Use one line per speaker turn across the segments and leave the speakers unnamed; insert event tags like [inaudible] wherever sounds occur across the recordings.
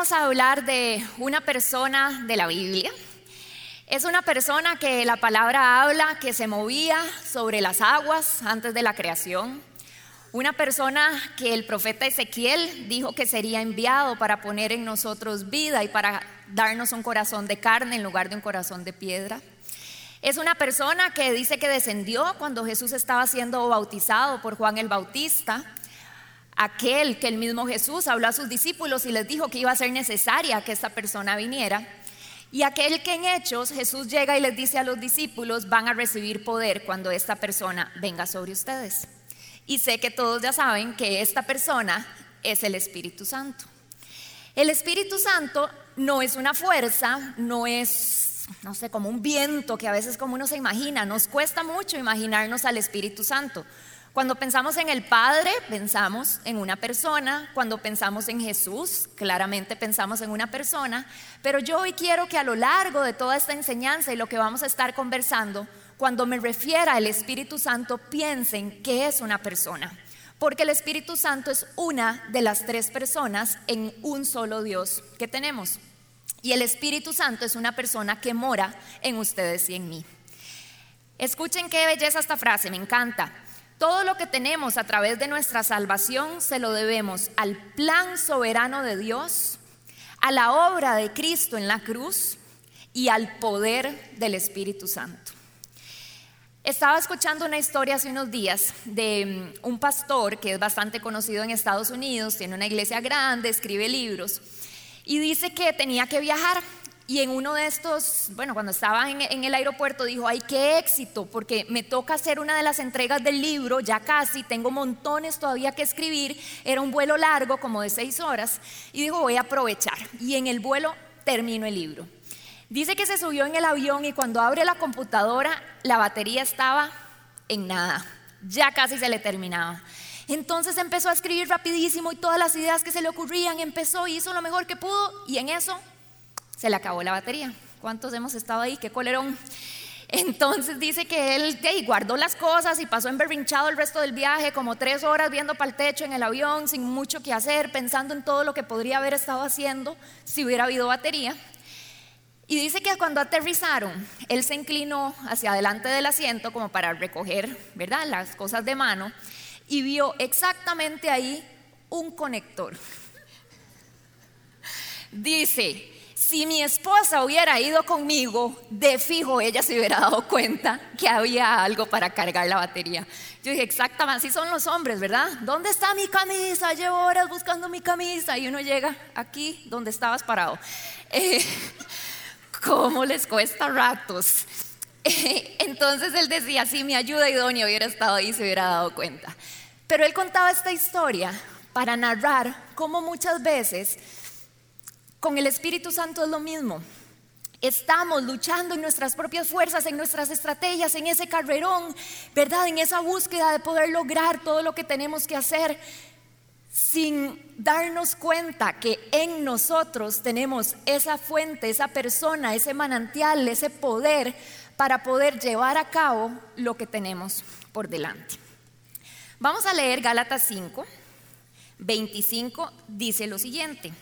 Vamos a hablar de una persona de la Biblia. Es una persona que la palabra habla que se movía sobre las aguas antes de la creación. Una persona que el profeta Ezequiel dijo que sería enviado para poner en nosotros vida y para darnos un corazón de carne en lugar de un corazón de piedra. Es una persona que dice que descendió cuando Jesús estaba siendo bautizado por Juan el Bautista aquel que el mismo Jesús habló a sus discípulos y les dijo que iba a ser necesaria que esta persona viniera. Y aquel que en Hechos Jesús llega y les dice a los discípulos, van a recibir poder cuando esta persona venga sobre ustedes. Y sé que todos ya saben que esta persona es el Espíritu Santo. El Espíritu Santo no es una fuerza, no es, no sé, como un viento que a veces como uno se imagina, nos cuesta mucho imaginarnos al Espíritu Santo. Cuando pensamos en el Padre, pensamos en una persona. Cuando pensamos en Jesús, claramente pensamos en una persona. Pero yo hoy quiero que a lo largo de toda esta enseñanza y lo que vamos a estar conversando, cuando me refiera al Espíritu Santo, piensen que es una persona. Porque el Espíritu Santo es una de las tres personas en un solo Dios que tenemos. Y el Espíritu Santo es una persona que mora en ustedes y en mí. Escuchen qué belleza esta frase, me encanta. Todo lo que tenemos a través de nuestra salvación se lo debemos al plan soberano de Dios, a la obra de Cristo en la cruz y al poder del Espíritu Santo. Estaba escuchando una historia hace unos días de mm, un pastor que es bastante conocido en Estados Unidos, tiene una iglesia grande, escribe libros y dice que tenía que viajar y en uno de estos, bueno, cuando estaba en, el aeropuerto, dijo, ay, qué éxito, porque me toca hacer una de las entregas del libro, ya casi, tengo montones todavía que escribir, era un vuelo largo, como de seis horas, y dijo, voy a aprovechar. Y en el vuelo termino el libro. Dice que se subió en el avión y cuando abre la computadora, la batería estaba en nada, ya casi se le terminaba. Entonces empezó a escribir rapidísimo y todas las ideas que se le ocurrían, empezó y hizo lo mejor que pudo y en eso se le acabó la batería. ¿Cuántos hemos estado ahí? ¡Qué colerón! Entonces dice que él guardó las cosas y pasó emberrinchado el resto del viaje, como tres horas viendo para el techo en el avión, sin mucho que hacer, pensando en todo lo que podría haber estado haciendo si hubiera habido batería. Y dice que cuando aterrizaron, él se inclinó hacia adelante del asiento como para recoger, ¿verdad?, las cosas de mano y vio exactamente ahí un conector. [laughs] Dice, si mi esposa hubiera ido conmigo, de fijo ella se hubiera dado cuenta que había algo para cargar la batería. Yo dije, exactamente, así son los hombres, ¿verdad? ¿Dónde está mi camisa? Llevo horas buscando mi camisa y uno llega aquí donde estabas parado. Eh, [laughs] ¿Cómo les cuesta ratos? Eh, [laughs] entonces él decía, si mi ayuda idónea hubiera estado ahí, se hubiera dado cuenta. Pero él contaba esta historia para narrar cómo muchas veces con el Espíritu Santo es lo mismo. Estamos luchando en nuestras propias fuerzas, en nuestras estrategias, en ese carrerón, ¿verdad? En esa búsqueda de poder lograr todo lo que tenemos que hacer sin darnos cuenta que en nosotros tenemos esa fuente, esa persona, ese manantial, ese poder para poder llevar a cabo lo que tenemos por delante. Vamos a leer Gálatas 5, 25, dice lo siguiente.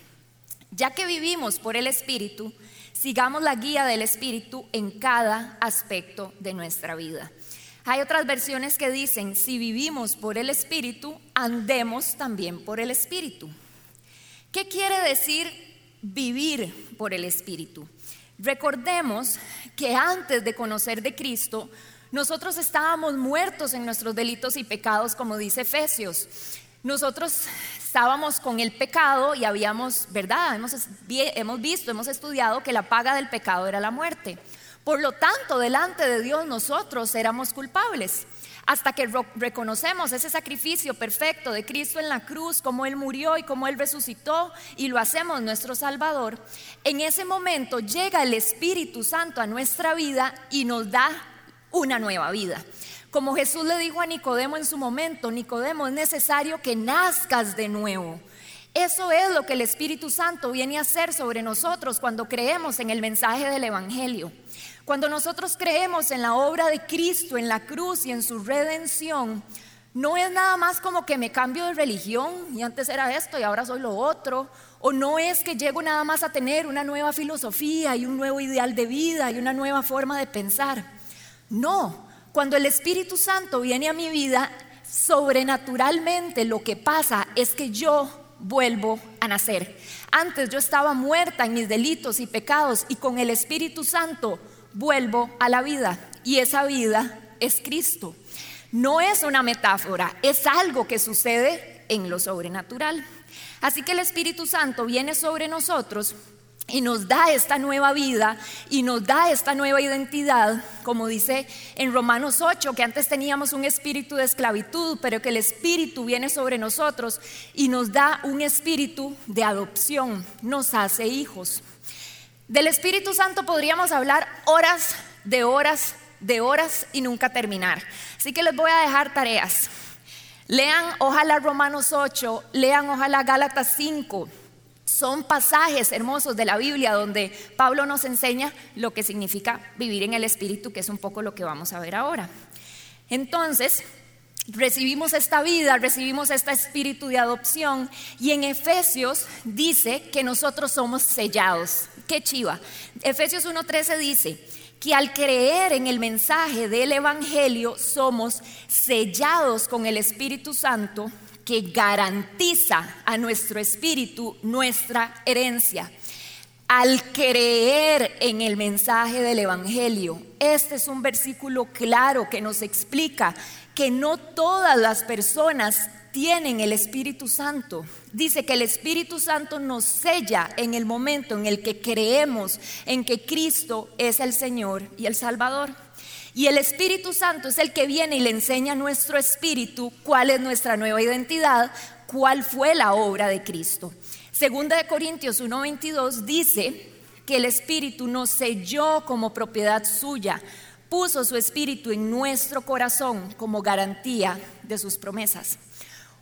Ya que vivimos por el Espíritu, sigamos la guía del Espíritu en cada aspecto de nuestra vida. Hay otras versiones que dicen, si vivimos por el Espíritu, andemos también por el Espíritu. ¿Qué quiere decir vivir por el Espíritu? Recordemos que antes de conocer de Cristo, nosotros estábamos muertos en nuestros delitos y pecados, como dice Efesios. Nosotros estábamos con el pecado y habíamos, ¿verdad? Hemos, hemos visto, hemos estudiado que la paga del pecado era la muerte. Por lo tanto, delante de Dios nosotros éramos culpables. Hasta que reconocemos ese sacrificio perfecto de Cristo en la cruz, como Él murió y como Él resucitó y lo hacemos nuestro Salvador, en ese momento llega el Espíritu Santo a nuestra vida y nos da una nueva vida. Como Jesús le dijo a Nicodemo en su momento, Nicodemo, es necesario que nazcas de nuevo. Eso es lo que el Espíritu Santo viene a hacer sobre nosotros cuando creemos en el mensaje del Evangelio. Cuando nosotros creemos en la obra de Cristo, en la cruz y en su redención, no es nada más como que me cambio de religión y antes era esto y ahora soy lo otro, o no es que llego nada más a tener una nueva filosofía y un nuevo ideal de vida y una nueva forma de pensar. No, cuando el Espíritu Santo viene a mi vida, sobrenaturalmente lo que pasa es que yo vuelvo a nacer. Antes yo estaba muerta en mis delitos y pecados y con el Espíritu Santo vuelvo a la vida y esa vida es Cristo. No es una metáfora, es algo que sucede en lo sobrenatural. Así que el Espíritu Santo viene sobre nosotros y nos da esta nueva vida y nos da esta nueva identidad, como dice en Romanos 8, que antes teníamos un espíritu de esclavitud, pero que el espíritu viene sobre nosotros y nos da un espíritu de adopción, nos hace hijos. Del Espíritu Santo podríamos hablar horas de horas de horas y nunca terminar. Así que les voy a dejar tareas. Lean ojalá Romanos 8, lean ojalá Gálatas 5. Son pasajes hermosos de la Biblia donde Pablo nos enseña lo que significa vivir en el Espíritu, que es un poco lo que vamos a ver ahora. Entonces, recibimos esta vida, recibimos este espíritu de adopción y en Efesios dice que nosotros somos sellados. Qué chiva. Efesios 1.13 dice, que al creer en el mensaje del Evangelio somos sellados con el Espíritu Santo que garantiza a nuestro espíritu nuestra herencia. Al creer en el mensaje del Evangelio, este es un versículo claro que nos explica que no todas las personas tienen el Espíritu Santo. Dice que el Espíritu Santo nos sella en el momento en el que creemos en que Cristo es el Señor y el Salvador. Y el Espíritu Santo es el que viene y le enseña a nuestro espíritu cuál es nuestra nueva identidad, cuál fue la obra de Cristo. Segunda de Corintios 1:22 dice que el Espíritu nos selló como propiedad suya, puso su Espíritu en nuestro corazón como garantía de sus promesas.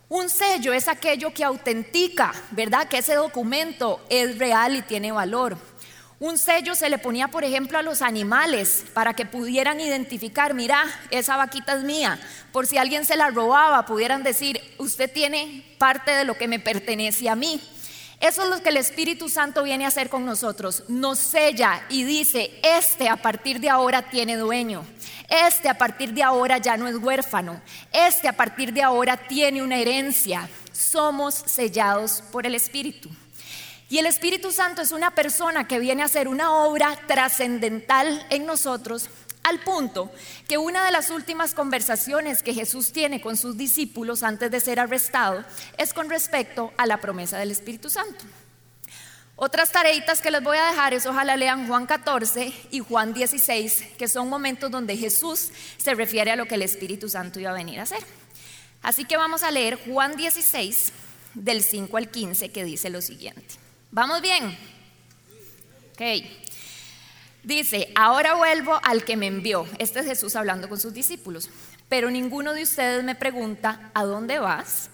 Un sello es aquello que autentica, ¿verdad? Que ese documento es real y tiene valor. Un sello se le ponía, por ejemplo, a los animales para que pudieran identificar, mira, esa vaquita es mía. Por si alguien se la robaba, pudieran decir, usted tiene parte de lo que me pertenece a mí. Eso es lo que el Espíritu Santo viene a hacer con nosotros. Nos sella y dice, este a partir de ahora tiene dueño. Este a partir de ahora ya no es huérfano. Este a partir de ahora tiene una herencia. Somos sellados por el Espíritu. Y el Espíritu Santo es una persona que viene a hacer una obra trascendental en nosotros al punto que una de las últimas conversaciones que Jesús tiene con sus discípulos antes de ser arrestado es con respecto a la promesa del Espíritu Santo. Otras tareitas que les voy a dejar es ojalá lean Juan 14 y Juan 16, que son momentos donde Jesús se refiere a lo que el Espíritu Santo iba a venir a hacer. Así que vamos a leer Juan 16 del 5 al 15 que dice lo siguiente. ¿Vamos bien? Ok. Dice, ahora vuelvo al que me envió. Este es Jesús hablando con sus discípulos. Pero ninguno de ustedes me pregunta, ¿a dónde vas?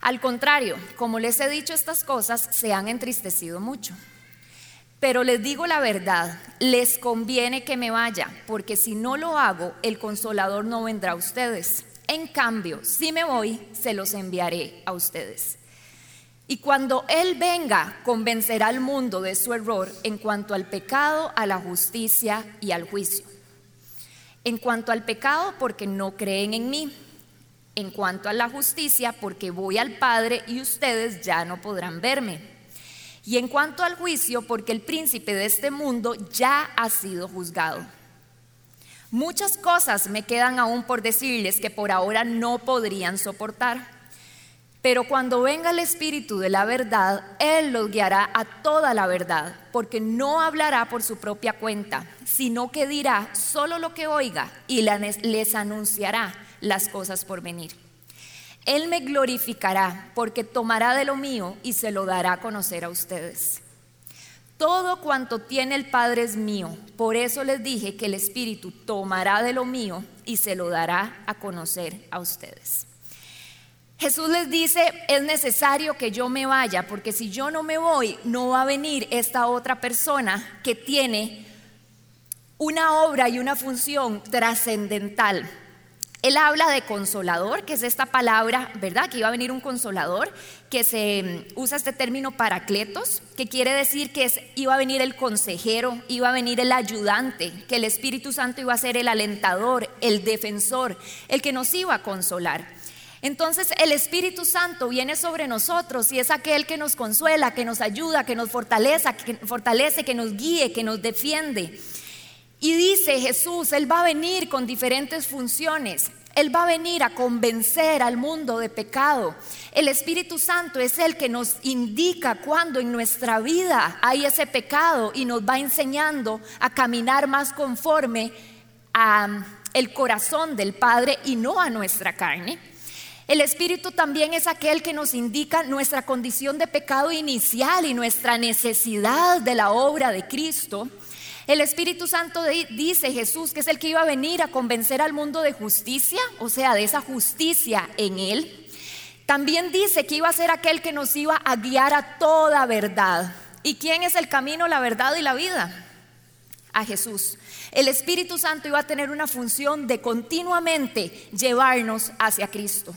Al contrario, como les he dicho estas cosas, se han entristecido mucho. Pero les digo la verdad, les conviene que me vaya, porque si no lo hago, el consolador no vendrá a ustedes. En cambio, si me voy, se los enviaré a ustedes. Y cuando Él venga, convencerá al mundo de su error en cuanto al pecado, a la justicia y al juicio. En cuanto al pecado, porque no creen en mí. En cuanto a la justicia, porque voy al Padre y ustedes ya no podrán verme. Y en cuanto al juicio, porque el príncipe de este mundo ya ha sido juzgado. Muchas cosas me quedan aún por decirles que por ahora no podrían soportar. Pero cuando venga el Espíritu de la verdad, Él los guiará a toda la verdad, porque no hablará por su propia cuenta, sino que dirá solo lo que oiga y les anunciará las cosas por venir. Él me glorificará, porque tomará de lo mío y se lo dará a conocer a ustedes. Todo cuanto tiene el Padre es mío, por eso les dije que el Espíritu tomará de lo mío y se lo dará a conocer a ustedes. Jesús les dice, es necesario que yo me vaya, porque si yo no me voy, no va a venir esta otra persona que tiene una obra y una función trascendental. Él habla de consolador, que es esta palabra, ¿verdad? Que iba a venir un consolador, que se mm, usa este término paracletos, que quiere decir que es, iba a venir el consejero, iba a venir el ayudante, que el Espíritu Santo iba a ser el alentador, el defensor, el que nos iba a consolar. Entonces el Espíritu Santo viene sobre nosotros y es aquel que nos consuela, que nos ayuda, que nos fortalece, que, fortalece, que nos guíe, que nos defiende. Y dice Jesús, Él va a venir con diferentes funciones. Él va a venir a convencer al mundo de pecado. El Espíritu Santo es el que nos indica cuando en nuestra vida hay ese pecado y nos va enseñando a caminar más conforme a el corazón del Padre y no a nuestra carne. El Espíritu también es aquel que nos indica nuestra condición de pecado inicial y nuestra necesidad de la obra de Cristo. El Espíritu Santo dice Jesús que es el que iba a venir a convencer al mundo de justicia, o sea, de esa justicia en él. También dice que iba a ser aquel que nos iba a guiar a toda verdad. ¿Y quién es el camino, la verdad y la vida? A Jesús. El Espíritu Santo iba a tener una función de continuamente llevarnos hacia Cristo.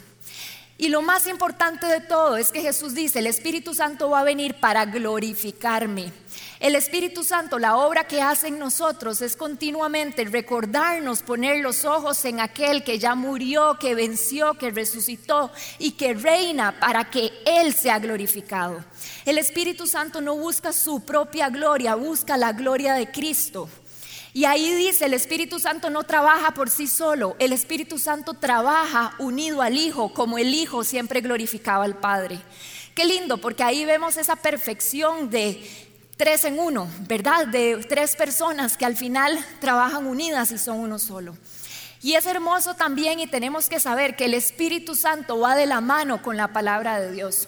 Y lo más importante de todo es que Jesús dice, el Espíritu Santo va a venir para glorificarme. El Espíritu Santo, la obra que hace en nosotros es continuamente recordarnos, poner los ojos en aquel que ya murió, que venció, que resucitó y que reina para que Él sea glorificado. El Espíritu Santo no busca su propia gloria, busca la gloria de Cristo. Y ahí dice, el Espíritu Santo no trabaja por sí solo, el Espíritu Santo trabaja unido al Hijo, como el Hijo siempre glorificaba al Padre. Qué lindo, porque ahí vemos esa perfección de tres en uno, ¿verdad? De tres personas que al final trabajan unidas y son uno solo. Y es hermoso también y tenemos que saber que el Espíritu Santo va de la mano con la palabra de Dios.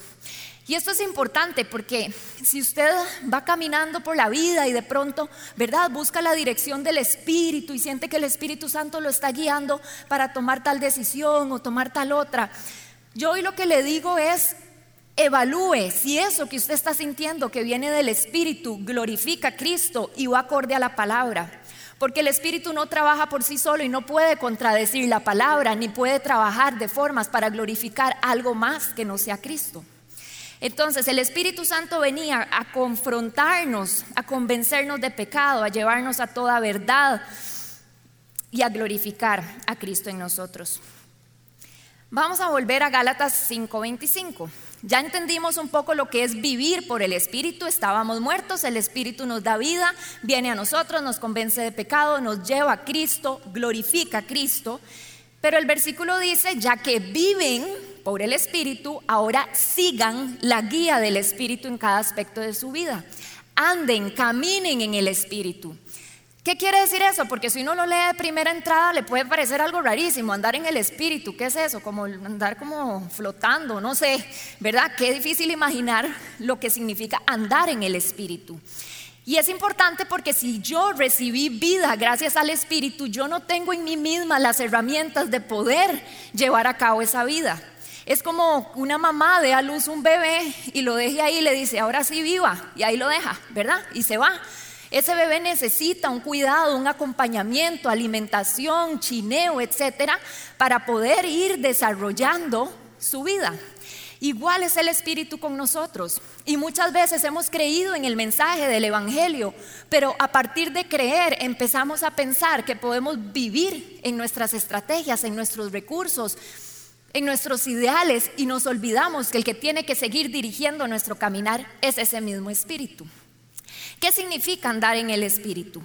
Y esto es importante porque si usted va caminando por la vida y de pronto, ¿verdad? Busca la dirección del Espíritu y siente que el Espíritu Santo lo está guiando para tomar tal decisión o tomar tal otra. Yo hoy lo que le digo es, evalúe si eso que usted está sintiendo que viene del Espíritu glorifica a Cristo y va acorde a la palabra. Porque el Espíritu no trabaja por sí solo y no puede contradecir la palabra, ni puede trabajar de formas para glorificar algo más que no sea Cristo. Entonces el Espíritu Santo venía a confrontarnos, a convencernos de pecado, a llevarnos a toda verdad y a glorificar a Cristo en nosotros. Vamos a volver a Gálatas 5:25. Ya entendimos un poco lo que es vivir por el Espíritu. Estábamos muertos, el Espíritu nos da vida, viene a nosotros, nos convence de pecado, nos lleva a Cristo, glorifica a Cristo. Pero el versículo dice, ya que viven por el Espíritu, ahora sigan la guía del Espíritu en cada aspecto de su vida. Anden, caminen en el Espíritu. ¿Qué quiere decir eso? Porque si uno lo lee de primera entrada le puede parecer algo rarísimo, andar en el espíritu, ¿qué es eso? Como andar como flotando, no sé, ¿verdad? Qué difícil imaginar lo que significa andar en el espíritu. Y es importante porque si yo recibí vida gracias al espíritu, yo no tengo en mí misma las herramientas de poder llevar a cabo esa vida. Es como una mamá de a luz un bebé y lo deje ahí y le dice, ahora sí viva, y ahí lo deja, ¿verdad? Y se va. Ese bebé necesita un cuidado, un acompañamiento, alimentación, chineo, etcétera, para poder ir desarrollando su vida. Igual es el Espíritu con nosotros. Y muchas veces hemos creído en el mensaje del Evangelio, pero a partir de creer empezamos a pensar que podemos vivir en nuestras estrategias, en nuestros recursos, en nuestros ideales y nos olvidamos que el que tiene que seguir dirigiendo nuestro caminar es ese mismo espíritu. ¿Qué significa andar en el espíritu?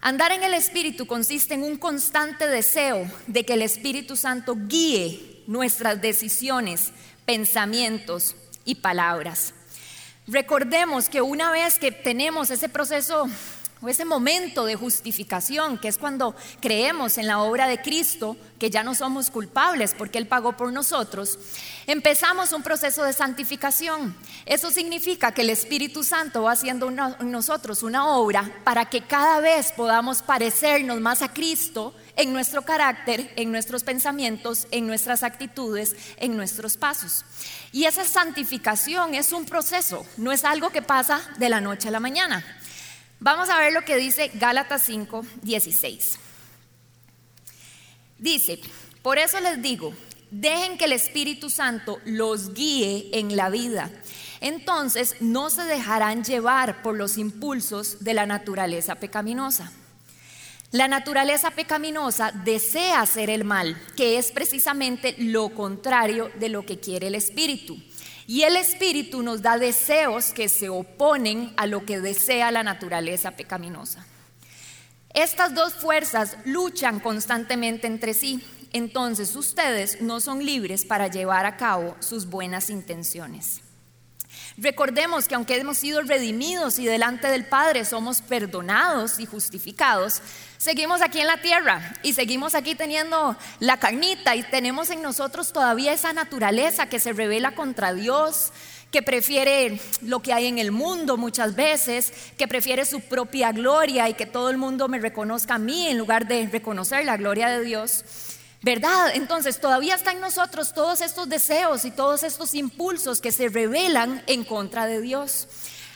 Andar en el espíritu consiste en un constante deseo de que el Espíritu Santo guíe nuestras decisiones, pensamientos y palabras. Recordemos que una vez que tenemos ese proceso o ese momento de justificación, que es cuando creemos en la obra de Cristo, que ya no somos culpables porque Él pagó por nosotros, empezamos un proceso de santificación. Eso significa que el Espíritu Santo va haciendo en nosotros una obra para que cada vez podamos parecernos más a Cristo en nuestro carácter, en nuestros pensamientos, en nuestras actitudes, en nuestros pasos. Y esa santificación es un proceso, no es algo que pasa de la noche a la mañana. Vamos a ver lo que dice Gálatas 5, 16. Dice, Por eso les digo, dejen que el Espíritu Santo los guíe en la vida. Entonces no se dejarán llevar por los impulsos de la naturaleza pecaminosa. La naturaleza pecaminosa desea hacer el mal, que es precisamente lo contrario de lo que quiere el Espíritu. Y el Espíritu nos da deseos que se oponen a lo que desea la naturaleza pecaminosa. Estas dos fuerzas luchan constantemente entre sí, entonces ustedes no son libres para llevar a cabo sus buenas intenciones. Recordemos que aunque hemos sido redimidos y delante del Padre somos perdonados y justificados, seguimos aquí en la tierra y seguimos aquí teniendo la carnita y tenemos en nosotros todavía esa naturaleza que se revela contra Dios, que prefiere lo que hay en el mundo muchas veces, que prefiere su propia gloria y que todo el mundo me reconozca a mí en lugar de reconocer la gloria de Dios. ¿Verdad? Entonces todavía están en nosotros todos estos deseos y todos estos impulsos que se revelan en contra de Dios.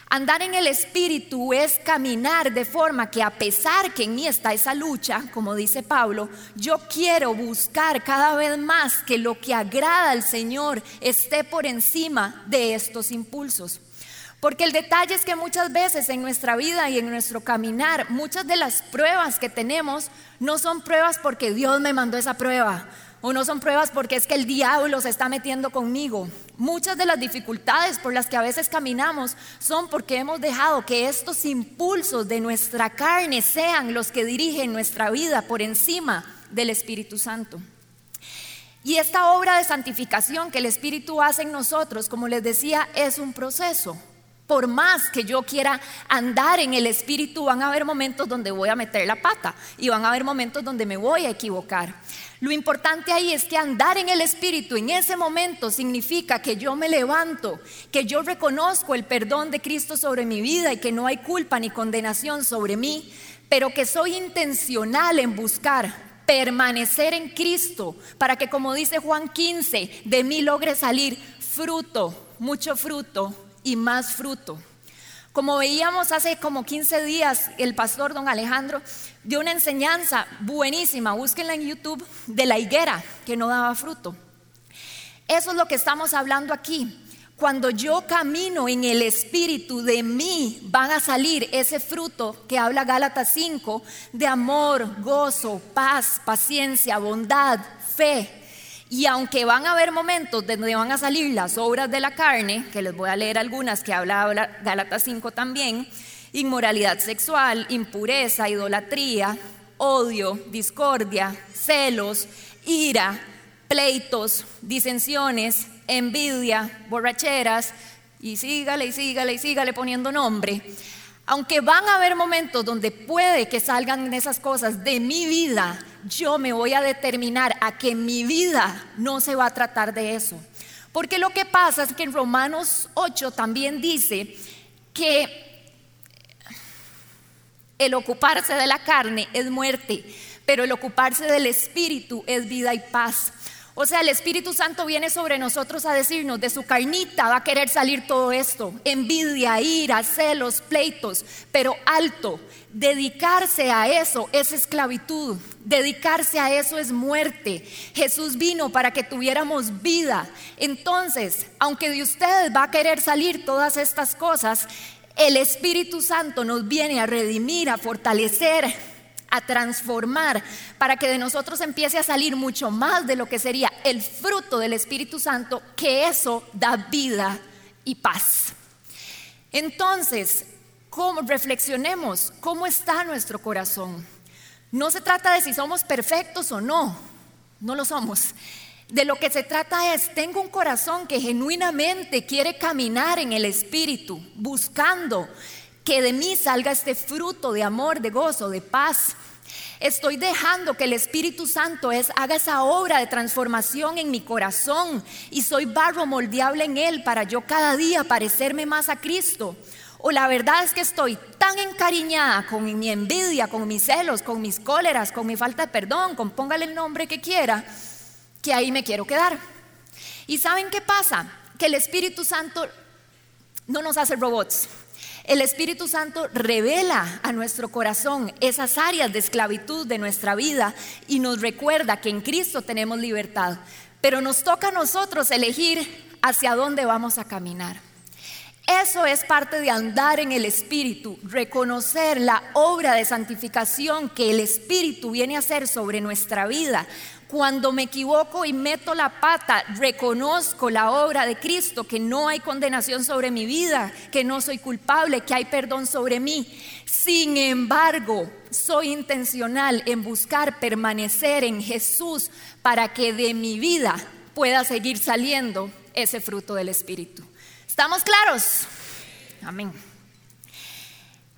Andar en el Espíritu es caminar de forma que a pesar que en mí está esa lucha, como dice Pablo, yo quiero buscar cada vez más que lo que agrada al Señor esté por encima de estos impulsos. Porque el detalle es que muchas veces en nuestra vida y en nuestro caminar, muchas de las pruebas que tenemos no son pruebas porque Dios me mandó esa prueba o no son pruebas porque es que el diablo se está metiendo conmigo. Muchas de las dificultades por las que a veces caminamos son porque hemos dejado que estos impulsos de nuestra carne sean los que dirigen nuestra vida por encima del Espíritu Santo. Y esta obra de santificación que el Espíritu hace en nosotros, como les decía, es un proceso. Por más que yo quiera andar en el Espíritu, van a haber momentos donde voy a meter la pata y van a haber momentos donde me voy a equivocar. Lo importante ahí es que andar en el Espíritu en ese momento significa que yo me levanto, que yo reconozco el perdón de Cristo sobre mi vida y que no hay culpa ni condenación sobre mí, pero que soy intencional en buscar permanecer en Cristo para que, como dice Juan 15, de mí logre salir fruto, mucho fruto y más fruto. Como veíamos hace como 15 días, el pastor don Alejandro dio una enseñanza buenísima, búsquenla en YouTube, de la higuera que no daba fruto. Eso es lo que estamos hablando aquí. Cuando yo camino en el espíritu de mí, van a salir ese fruto que habla Gálatas 5 de amor, gozo, paz, paciencia, bondad, fe, y aunque van a haber momentos donde van a salir las obras de la carne, que les voy a leer algunas que habla Gálatas 5 también, inmoralidad sexual, impureza, idolatría, odio, discordia, celos, ira, pleitos, disensiones, envidia, borracheras, y sígale y sígale y sígale poniendo nombre. Aunque van a haber momentos donde puede que salgan esas cosas de mi vida, yo me voy a determinar a que mi vida no se va a tratar de eso. Porque lo que pasa es que en Romanos 8 también dice que el ocuparse de la carne es muerte, pero el ocuparse del espíritu es vida y paz. O sea, el Espíritu Santo viene sobre nosotros a decirnos, de su carnita va a querer salir todo esto, envidia, ira, celos, pleitos, pero alto, dedicarse a eso es esclavitud, dedicarse a eso es muerte. Jesús vino para que tuviéramos vida. Entonces, aunque de ustedes va a querer salir todas estas cosas, el Espíritu Santo nos viene a redimir, a fortalecer, a transformar, para que de nosotros empiece a salir mucho más de lo que sería el fruto del Espíritu Santo, que eso da vida y paz. Entonces, ¿cómo reflexionemos? ¿Cómo está nuestro corazón? No se trata de si somos perfectos o no, no lo somos. De lo que se trata es, tengo un corazón que genuinamente quiere caminar en el Espíritu, buscando que de mí salga este fruto de amor, de gozo, de paz. Estoy dejando que el Espíritu Santo es, haga esa obra de transformación en mi corazón y soy barro moldeable en él para yo cada día parecerme más a Cristo. O la verdad es que estoy tan encariñada con mi envidia, con mis celos, con mis cóleras, con mi falta de perdón, con póngale el nombre que quiera, que ahí me quiero quedar. ¿Y saben qué pasa? Que el Espíritu Santo no nos hace robots. El Espíritu Santo revela a nuestro corazón esas áreas de esclavitud de nuestra vida y nos recuerda que en Cristo tenemos libertad. Pero nos toca a nosotros elegir hacia dónde vamos a caminar. Eso es parte de andar en el Espíritu, reconocer la obra de santificación que el Espíritu viene a hacer sobre nuestra vida, cuando me equivoco y meto la pata, reconozco la obra de Cristo, que no hay condenación sobre mi vida, que no soy culpable, que hay perdón sobre mí. Sin embargo, soy intencional en buscar permanecer en Jesús para que de mi vida pueda seguir saliendo ese fruto del Espíritu. ¿Estamos claros? Amén.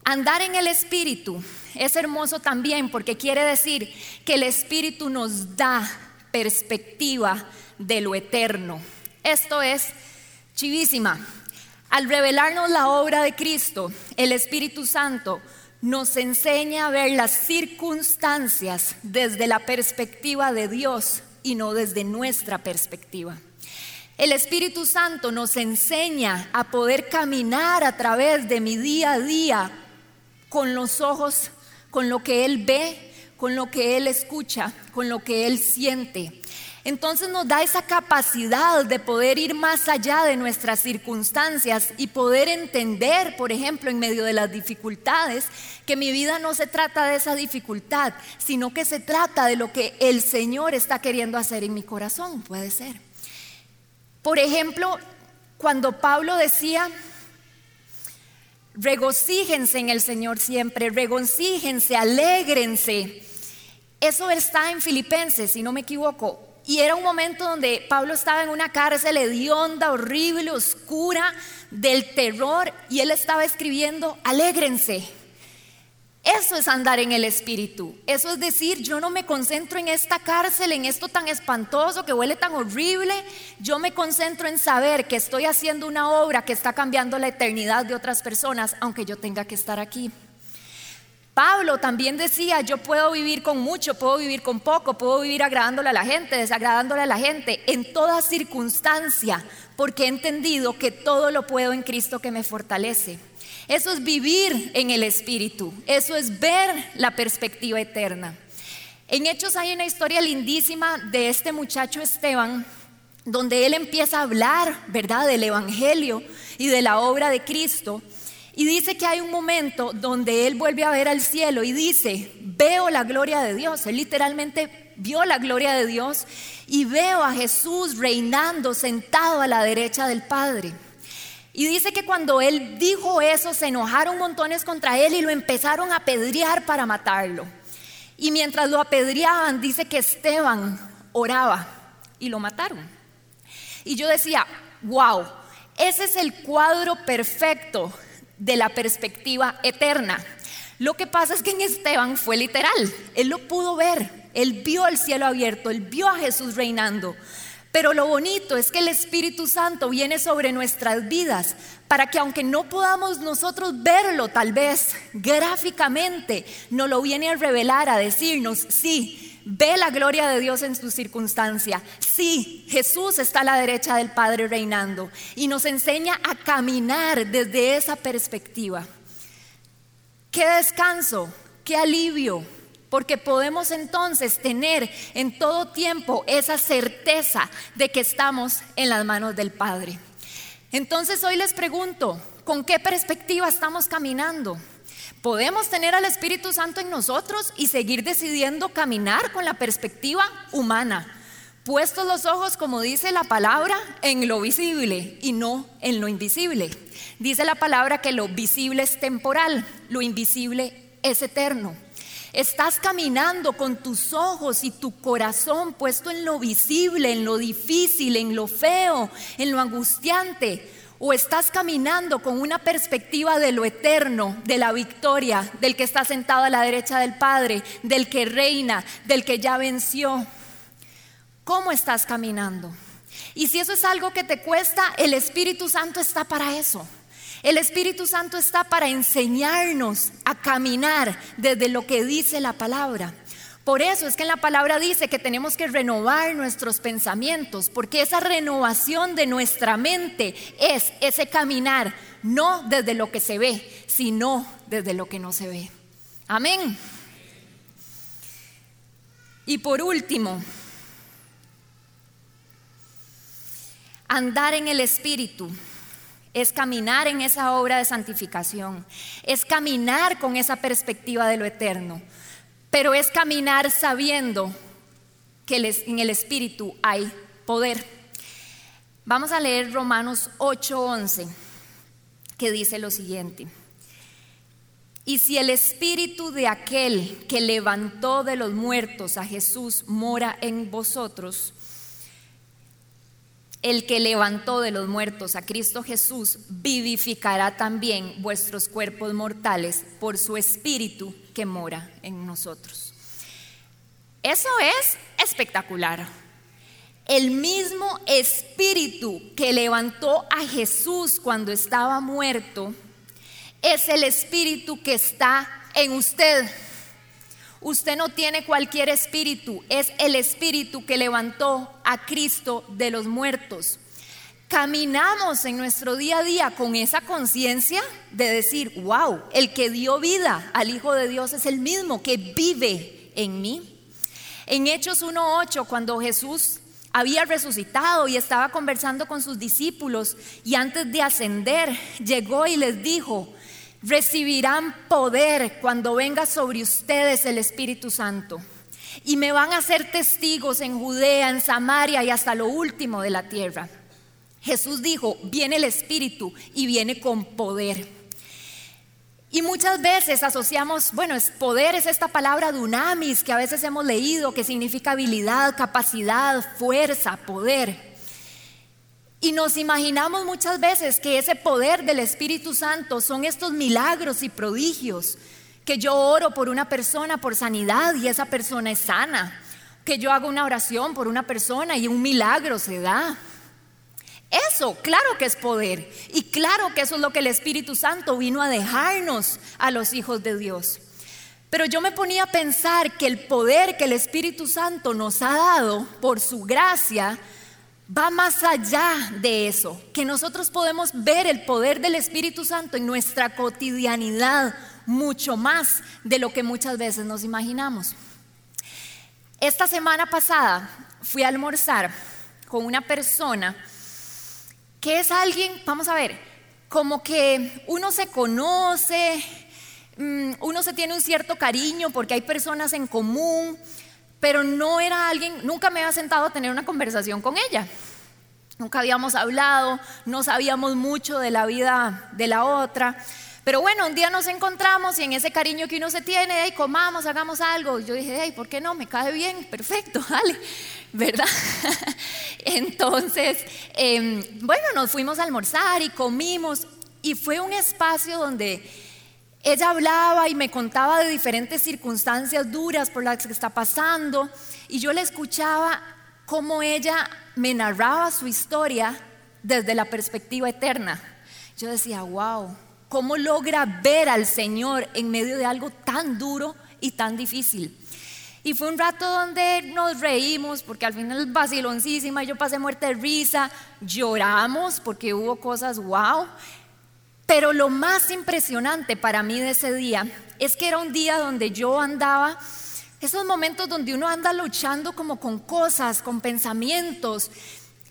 Andar en el Espíritu es hermoso también porque quiere decir que el Espíritu nos da perspectiva de lo eterno. Esto es chivísima. Al revelarnos la obra de Cristo, el Espíritu Santo nos enseña a ver las circunstancias desde la perspectiva de Dios y no desde nuestra perspectiva. El Espíritu Santo nos enseña a poder caminar a través de mi día a día con los ojos con lo que Él ve, con lo que Él escucha, con lo que Él siente. Entonces nos da esa capacidad de poder ir más allá de nuestras circunstancias y poder entender, por ejemplo, en medio de las dificultades, que mi vida no se trata de esa dificultad, sino que se trata de lo que el Señor está queriendo hacer en mi corazón, puede ser. Por ejemplo, cuando Pablo decía, regocíjense en el Señor siempre, regocíjense, alégrense. Eso está en Filipenses, si no me equivoco. Y era un momento donde Pablo estaba en una cárcel hedionda, horrible, oscura, del terror, y él estaba escribiendo, alégrense. Eso es andar en el Espíritu. Eso es decir, yo no me concentro en esta cárcel, en esto tan espantoso, que huele tan horrible. Yo me concentro en saber que estoy haciendo una obra que está cambiando la eternidad de otras personas, aunque yo tenga que estar aquí. Pablo también decía, yo puedo vivir con mucho, puedo vivir con poco, puedo vivir agradándole a la gente, desagradándole a la gente, en toda circunstancia, porque he entendido que todo lo puedo en Cristo que me fortalece. Eso es vivir en el Espíritu, eso es ver la perspectiva eterna. En Hechos hay una historia lindísima de este muchacho Esteban, donde él empieza a hablar, ¿verdad?, del Evangelio y de la obra de Cristo. Y dice que hay un momento donde él vuelve a ver al cielo y dice, veo la gloria de Dios. Él literalmente vio la gloria de Dios y veo a Jesús reinando sentado a la derecha del Padre. Y dice que cuando él dijo eso, se enojaron montones contra él y lo empezaron a apedrear para matarlo. Y mientras lo apedreaban, dice que Esteban oraba y lo mataron. Y yo decía, wow, ese es el cuadro perfecto de la perspectiva eterna. Lo que pasa es que en Esteban fue literal, él lo pudo ver, él vio el cielo abierto, él vio a Jesús reinando. Pero lo bonito es que el Espíritu Santo viene sobre nuestras vidas para que aunque no podamos nosotros verlo tal vez gráficamente, nos lo viene a revelar, a decirnos, sí, ve la gloria de Dios en tu circunstancia. Sí, Jesús está a la derecha del Padre reinando y nos enseña a caminar desde esa perspectiva. Qué descanso, qué alivio porque podemos entonces tener en todo tiempo esa certeza de que estamos en las manos del Padre. Entonces hoy les pregunto, ¿con qué perspectiva estamos caminando? Podemos tener al Espíritu Santo en nosotros y seguir decidiendo caminar con la perspectiva humana, puestos los ojos, como dice la palabra, en lo visible y no en lo invisible. Dice la palabra que lo visible es temporal, lo invisible es eterno. Estás caminando con tus ojos y tu corazón puesto en lo visible, en lo difícil, en lo feo, en lo angustiante. O estás caminando con una perspectiva de lo eterno, de la victoria, del que está sentado a la derecha del Padre, del que reina, del que ya venció. ¿Cómo estás caminando? Y si eso es algo que te cuesta, el Espíritu Santo está para eso. El Espíritu Santo está para enseñarnos a caminar desde lo que dice la palabra. Por eso es que en la palabra dice que tenemos que renovar nuestros pensamientos, porque esa renovación de nuestra mente es ese caminar, no desde lo que se ve, sino desde lo que no se ve. Amén. Y por último, andar en el Espíritu es caminar en esa obra de santificación, es caminar con esa perspectiva de lo eterno pero es caminar sabiendo que en el Espíritu hay poder. Vamos a leer Romanos 8:11, que dice lo siguiente. Y si el espíritu de aquel que levantó de los muertos a Jesús mora en vosotros, el que levantó de los muertos a Cristo Jesús vivificará también vuestros cuerpos mortales por su espíritu que mora en nosotros. Eso es espectacular. El mismo espíritu que levantó a Jesús cuando estaba muerto es el espíritu que está en usted. Usted no tiene cualquier espíritu, es el espíritu que levantó a Cristo de los muertos. Caminamos en nuestro día a día con esa conciencia de decir, wow, el que dio vida al Hijo de Dios es el mismo que vive en mí. En Hechos 1.8, cuando Jesús había resucitado y estaba conversando con sus discípulos y antes de ascender llegó y les dijo, recibirán poder cuando venga sobre ustedes el Espíritu Santo. Y me van a ser testigos en Judea, en Samaria y hasta lo último de la tierra. Jesús dijo, viene el Espíritu y viene con poder. Y muchas veces asociamos, bueno, es poder es esta palabra dunamis que a veces hemos leído, que significa habilidad, capacidad, fuerza, poder. Y nos imaginamos muchas veces que ese poder del Espíritu Santo son estos milagros y prodigios, que yo oro por una persona por sanidad y esa persona es sana, que yo hago una oración por una persona y un milagro se da. Eso, claro que es poder. Y claro que eso es lo que el Espíritu Santo vino a dejarnos a los hijos de Dios. Pero yo me ponía a pensar que el poder que el Espíritu Santo nos ha dado por su gracia va más allá de eso, que nosotros podemos ver el poder del Espíritu Santo en nuestra cotidianidad mucho más de lo que muchas veces nos imaginamos. Esta semana pasada fui a almorzar con una persona que es alguien, vamos a ver, como que uno se conoce, mm, uno se tiene un cierto cariño porque hay personas en común, pero no era alguien, nunca me había sentado a tener una conversación con ella. Nunca habíamos hablado, no sabíamos mucho de la vida de la otra. Pero bueno, un día nos encontramos y en ese cariño que uno se tiene, hey, comamos, hagamos algo. Yo dije, hey, ¿por qué no? Me cae bien, perfecto, [laughs] dale, ¿verdad? [laughs] Entonces, em, bueno, nos fuimos a almorzar y comimos y fue un espacio donde ella hablaba y me contaba de diferentes circunstancias duras por las que está pasando y yo le escuchaba cómo ella me narraba su historia desde la perspectiva eterna. Yo decía, wow, ¿cómo logra ver al Señor en medio de algo tan duro y tan difícil? Y fue un rato donde nos reímos, porque al final vaciloncísima, yo pasé muerte de risa, lloramos porque hubo cosas wow, pero lo más impresionante para mí de ese día es que era un día donde yo andaba, esos momentos donde uno anda luchando como con cosas, con pensamientos.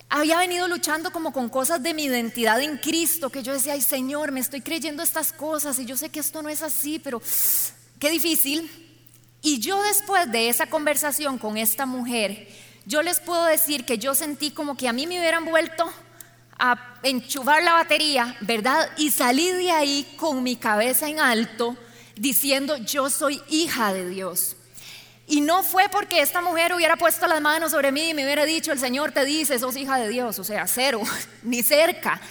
Había venido luchando como con cosas de mi identidad en Cristo, que yo decía, ay Señor, me estoy creyendo estas cosas y yo sé que esto no es así, pero qué difícil. Y yo después de esa conversación con esta mujer, yo les puedo decir que yo sentí como que a mí me hubieran vuelto a enchufar la batería, ¿verdad? Y salí de ahí con mi cabeza en alto diciendo, yo soy hija de Dios. Y no fue porque esta mujer hubiera puesto las manos sobre mí y me hubiera dicho, el Señor te dice, sos hija de Dios, o sea, cero, [laughs] ni cerca.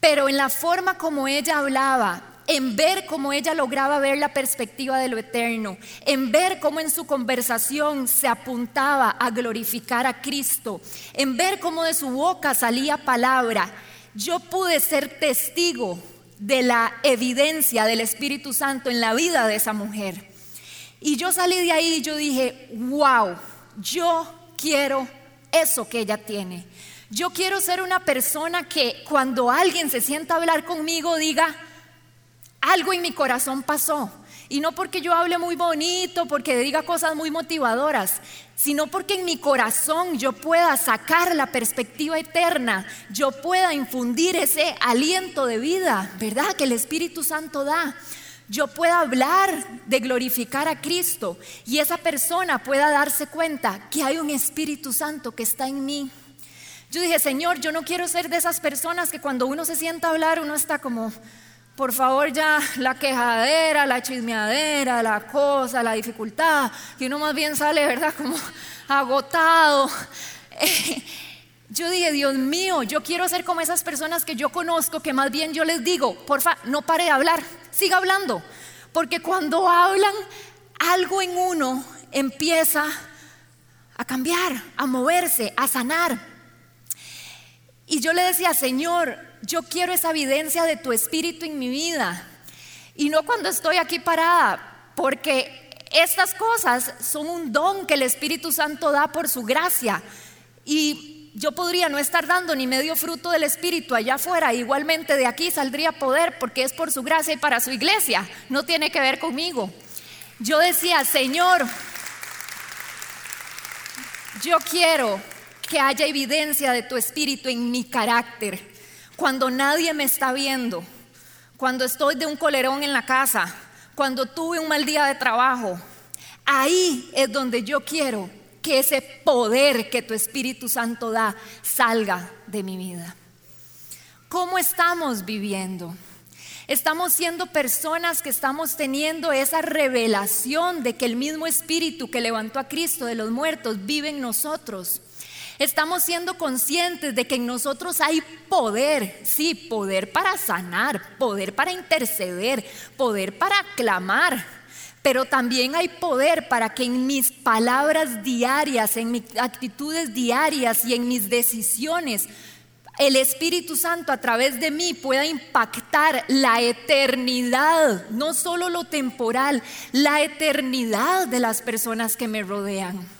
Pero en la forma como ella hablaba, en ver cómo ella lograba ver la perspectiva de lo eterno, en ver cómo en su conversación se apuntaba a glorificar a Cristo, en ver cómo de su boca salía palabra, yo pude ser testigo de la evidencia del Espíritu Santo en la vida de esa mujer. Y yo salí de ahí y yo dije, wow, yo quiero eso que ella tiene. Yo quiero ser una persona que cuando alguien se sienta a hablar conmigo diga, algo en mi corazón pasó. Y no porque yo hable muy bonito, porque diga cosas muy motivadoras, sino porque en mi corazón yo pueda sacar la perspectiva eterna, yo pueda infundir ese aliento de vida, ¿verdad? Que el Espíritu Santo da. Yo pueda hablar de glorificar a Cristo y esa persona pueda darse cuenta que hay un Espíritu Santo que está en mí. Yo dije, Señor, yo no quiero ser de esas personas que cuando uno se sienta a hablar uno está como, por favor ya la quejadera, la chismeadera, la cosa, la dificultad, que uno más bien sale, ¿verdad? Como agotado. [laughs] yo dije, Dios mío, yo quiero ser como esas personas que yo conozco, que más bien yo les digo, porfa, no pare de hablar, siga hablando, porque cuando hablan, algo en uno empieza a cambiar, a moverse, a sanar. Y yo le decía, Señor, yo quiero esa evidencia de tu espíritu en mi vida. Y no cuando estoy aquí parada, porque estas cosas son un don que el Espíritu Santo da por su gracia. Y yo podría no estar dando ni medio fruto del Espíritu allá afuera. Igualmente de aquí saldría poder porque es por su gracia y para su iglesia. No tiene que ver conmigo. Yo decía, Señor, yo quiero que haya evidencia de tu Espíritu en mi carácter cuando nadie me está viendo, cuando estoy de un colerón en la casa, cuando tuve un mal día de trabajo, ahí es donde yo quiero que ese poder que tu Espíritu Santo da salga de mi vida. ¿Cómo estamos viviendo? Estamos siendo personas que estamos teniendo esa revelación de que el mismo Espíritu que levantó a Cristo de los muertos vive en nosotros. Estamos siendo conscientes de que en nosotros hay poder, sí, poder para sanar, poder para interceder, poder para clamar, pero también hay poder para que en mis palabras diarias, en mis actitudes diarias y en mis decisiones, el Espíritu Santo a través de mí pueda impactar la eternidad, no solo lo temporal, la eternidad de las personas que me rodean.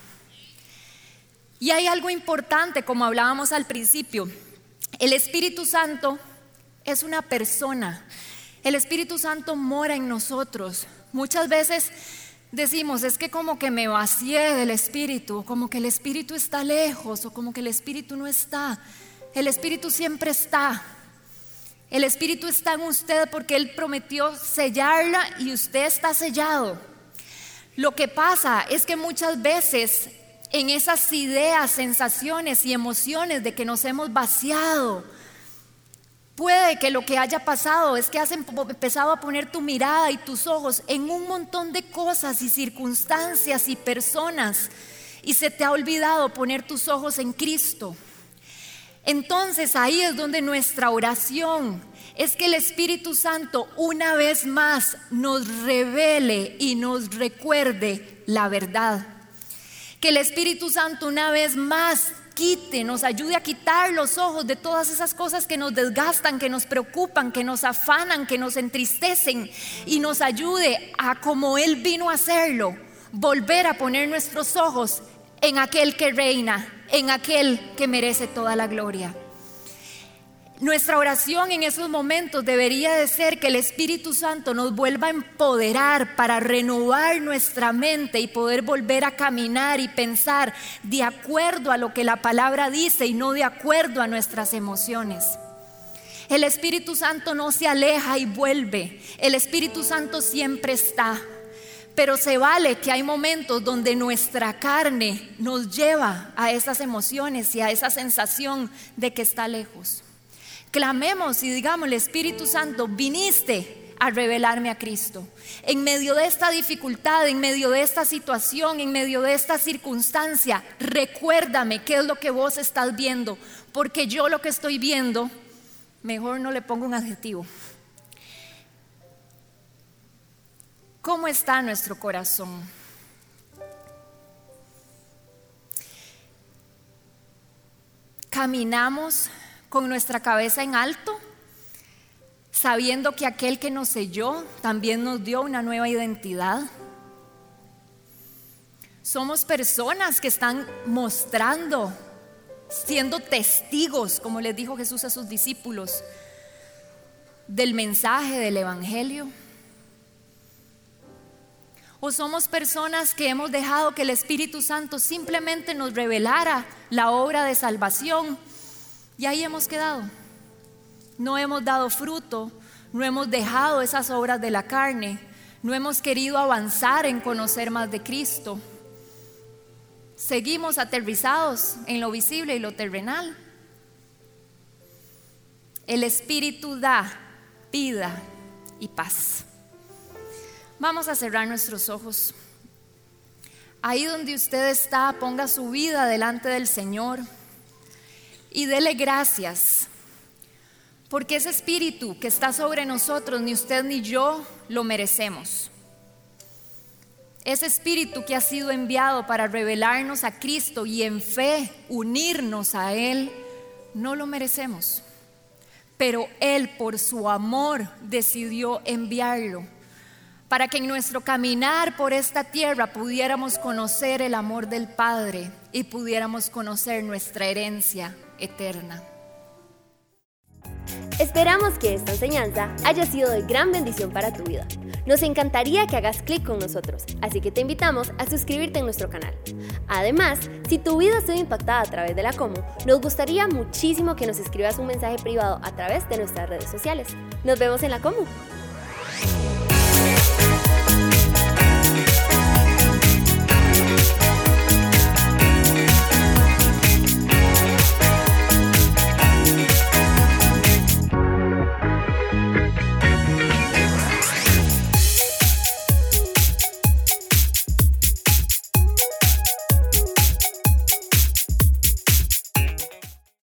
Y hay algo importante, como hablábamos al principio. El Espíritu Santo es una persona. El Espíritu Santo mora en nosotros. Muchas veces decimos, es que como que me vacié del Espíritu, como que el Espíritu está lejos o como que el Espíritu no está. El Espíritu siempre está. El Espíritu está en usted porque Él prometió sellarla y usted está sellado. Lo que pasa es que muchas veces en esas ideas, sensaciones y emociones de que nos hemos vaciado. Puede que lo que haya pasado es que has empezado a poner tu mirada y tus ojos en un montón de cosas y circunstancias y personas y se te ha olvidado poner tus ojos en Cristo. Entonces ahí es donde nuestra oración es que el Espíritu Santo una vez más nos revele y nos recuerde la verdad. Que el Espíritu Santo una vez más quite, nos ayude a quitar los ojos de todas esas cosas que nos desgastan, que nos preocupan, que nos afanan, que nos entristecen y nos ayude a, como Él vino a hacerlo, volver a poner nuestros ojos en aquel que reina, en aquel que merece toda la gloria. Nuestra oración en esos momentos debería de ser que el Espíritu Santo nos vuelva a empoderar para renovar nuestra mente y poder volver a caminar y pensar de acuerdo a lo que la palabra dice y no de acuerdo a nuestras emociones. El Espíritu Santo no se aleja y vuelve. El Espíritu Santo siempre está. Pero se vale que hay momentos donde nuestra carne nos lleva a esas emociones y a esa sensación de que está lejos. Clamemos y digamos, el Espíritu Santo, viniste a revelarme a Cristo. En medio de esta dificultad, en medio de esta situación, en medio de esta circunstancia, recuérdame qué es lo que vos estás viendo, porque yo lo que estoy viendo, mejor no le pongo un adjetivo. ¿Cómo está nuestro corazón? Caminamos con nuestra cabeza en alto, sabiendo que aquel que nos selló también nos dio una nueva identidad. Somos personas que están mostrando, siendo testigos, como les dijo Jesús a sus discípulos, del mensaje del Evangelio. ¿O somos personas que hemos dejado que el Espíritu Santo simplemente nos revelara la obra de salvación y ahí hemos quedado? No hemos dado fruto, no hemos dejado esas obras de la carne, no hemos querido avanzar en conocer más de Cristo. Seguimos aterrizados en lo visible y lo terrenal. El Espíritu da vida y paz. Vamos a cerrar nuestros ojos. Ahí donde usted está, ponga su vida delante del Señor y dele gracias. Porque ese espíritu que está sobre nosotros, ni usted ni yo lo merecemos. Ese espíritu que ha sido enviado para revelarnos a Cristo y en fe unirnos a Él, no lo merecemos. Pero Él por su amor decidió enviarlo para que en nuestro caminar por esta tierra pudiéramos conocer el amor del Padre y pudiéramos conocer nuestra herencia eterna.
Esperamos que esta enseñanza haya sido de gran bendición para tu vida. Nos encantaría que hagas clic con nosotros, así que te invitamos a suscribirte en nuestro canal. Además, si tu vida ha sido impactada a través de la Como, nos gustaría muchísimo que nos escribas un mensaje privado a través de nuestras redes sociales. Nos vemos en la Como.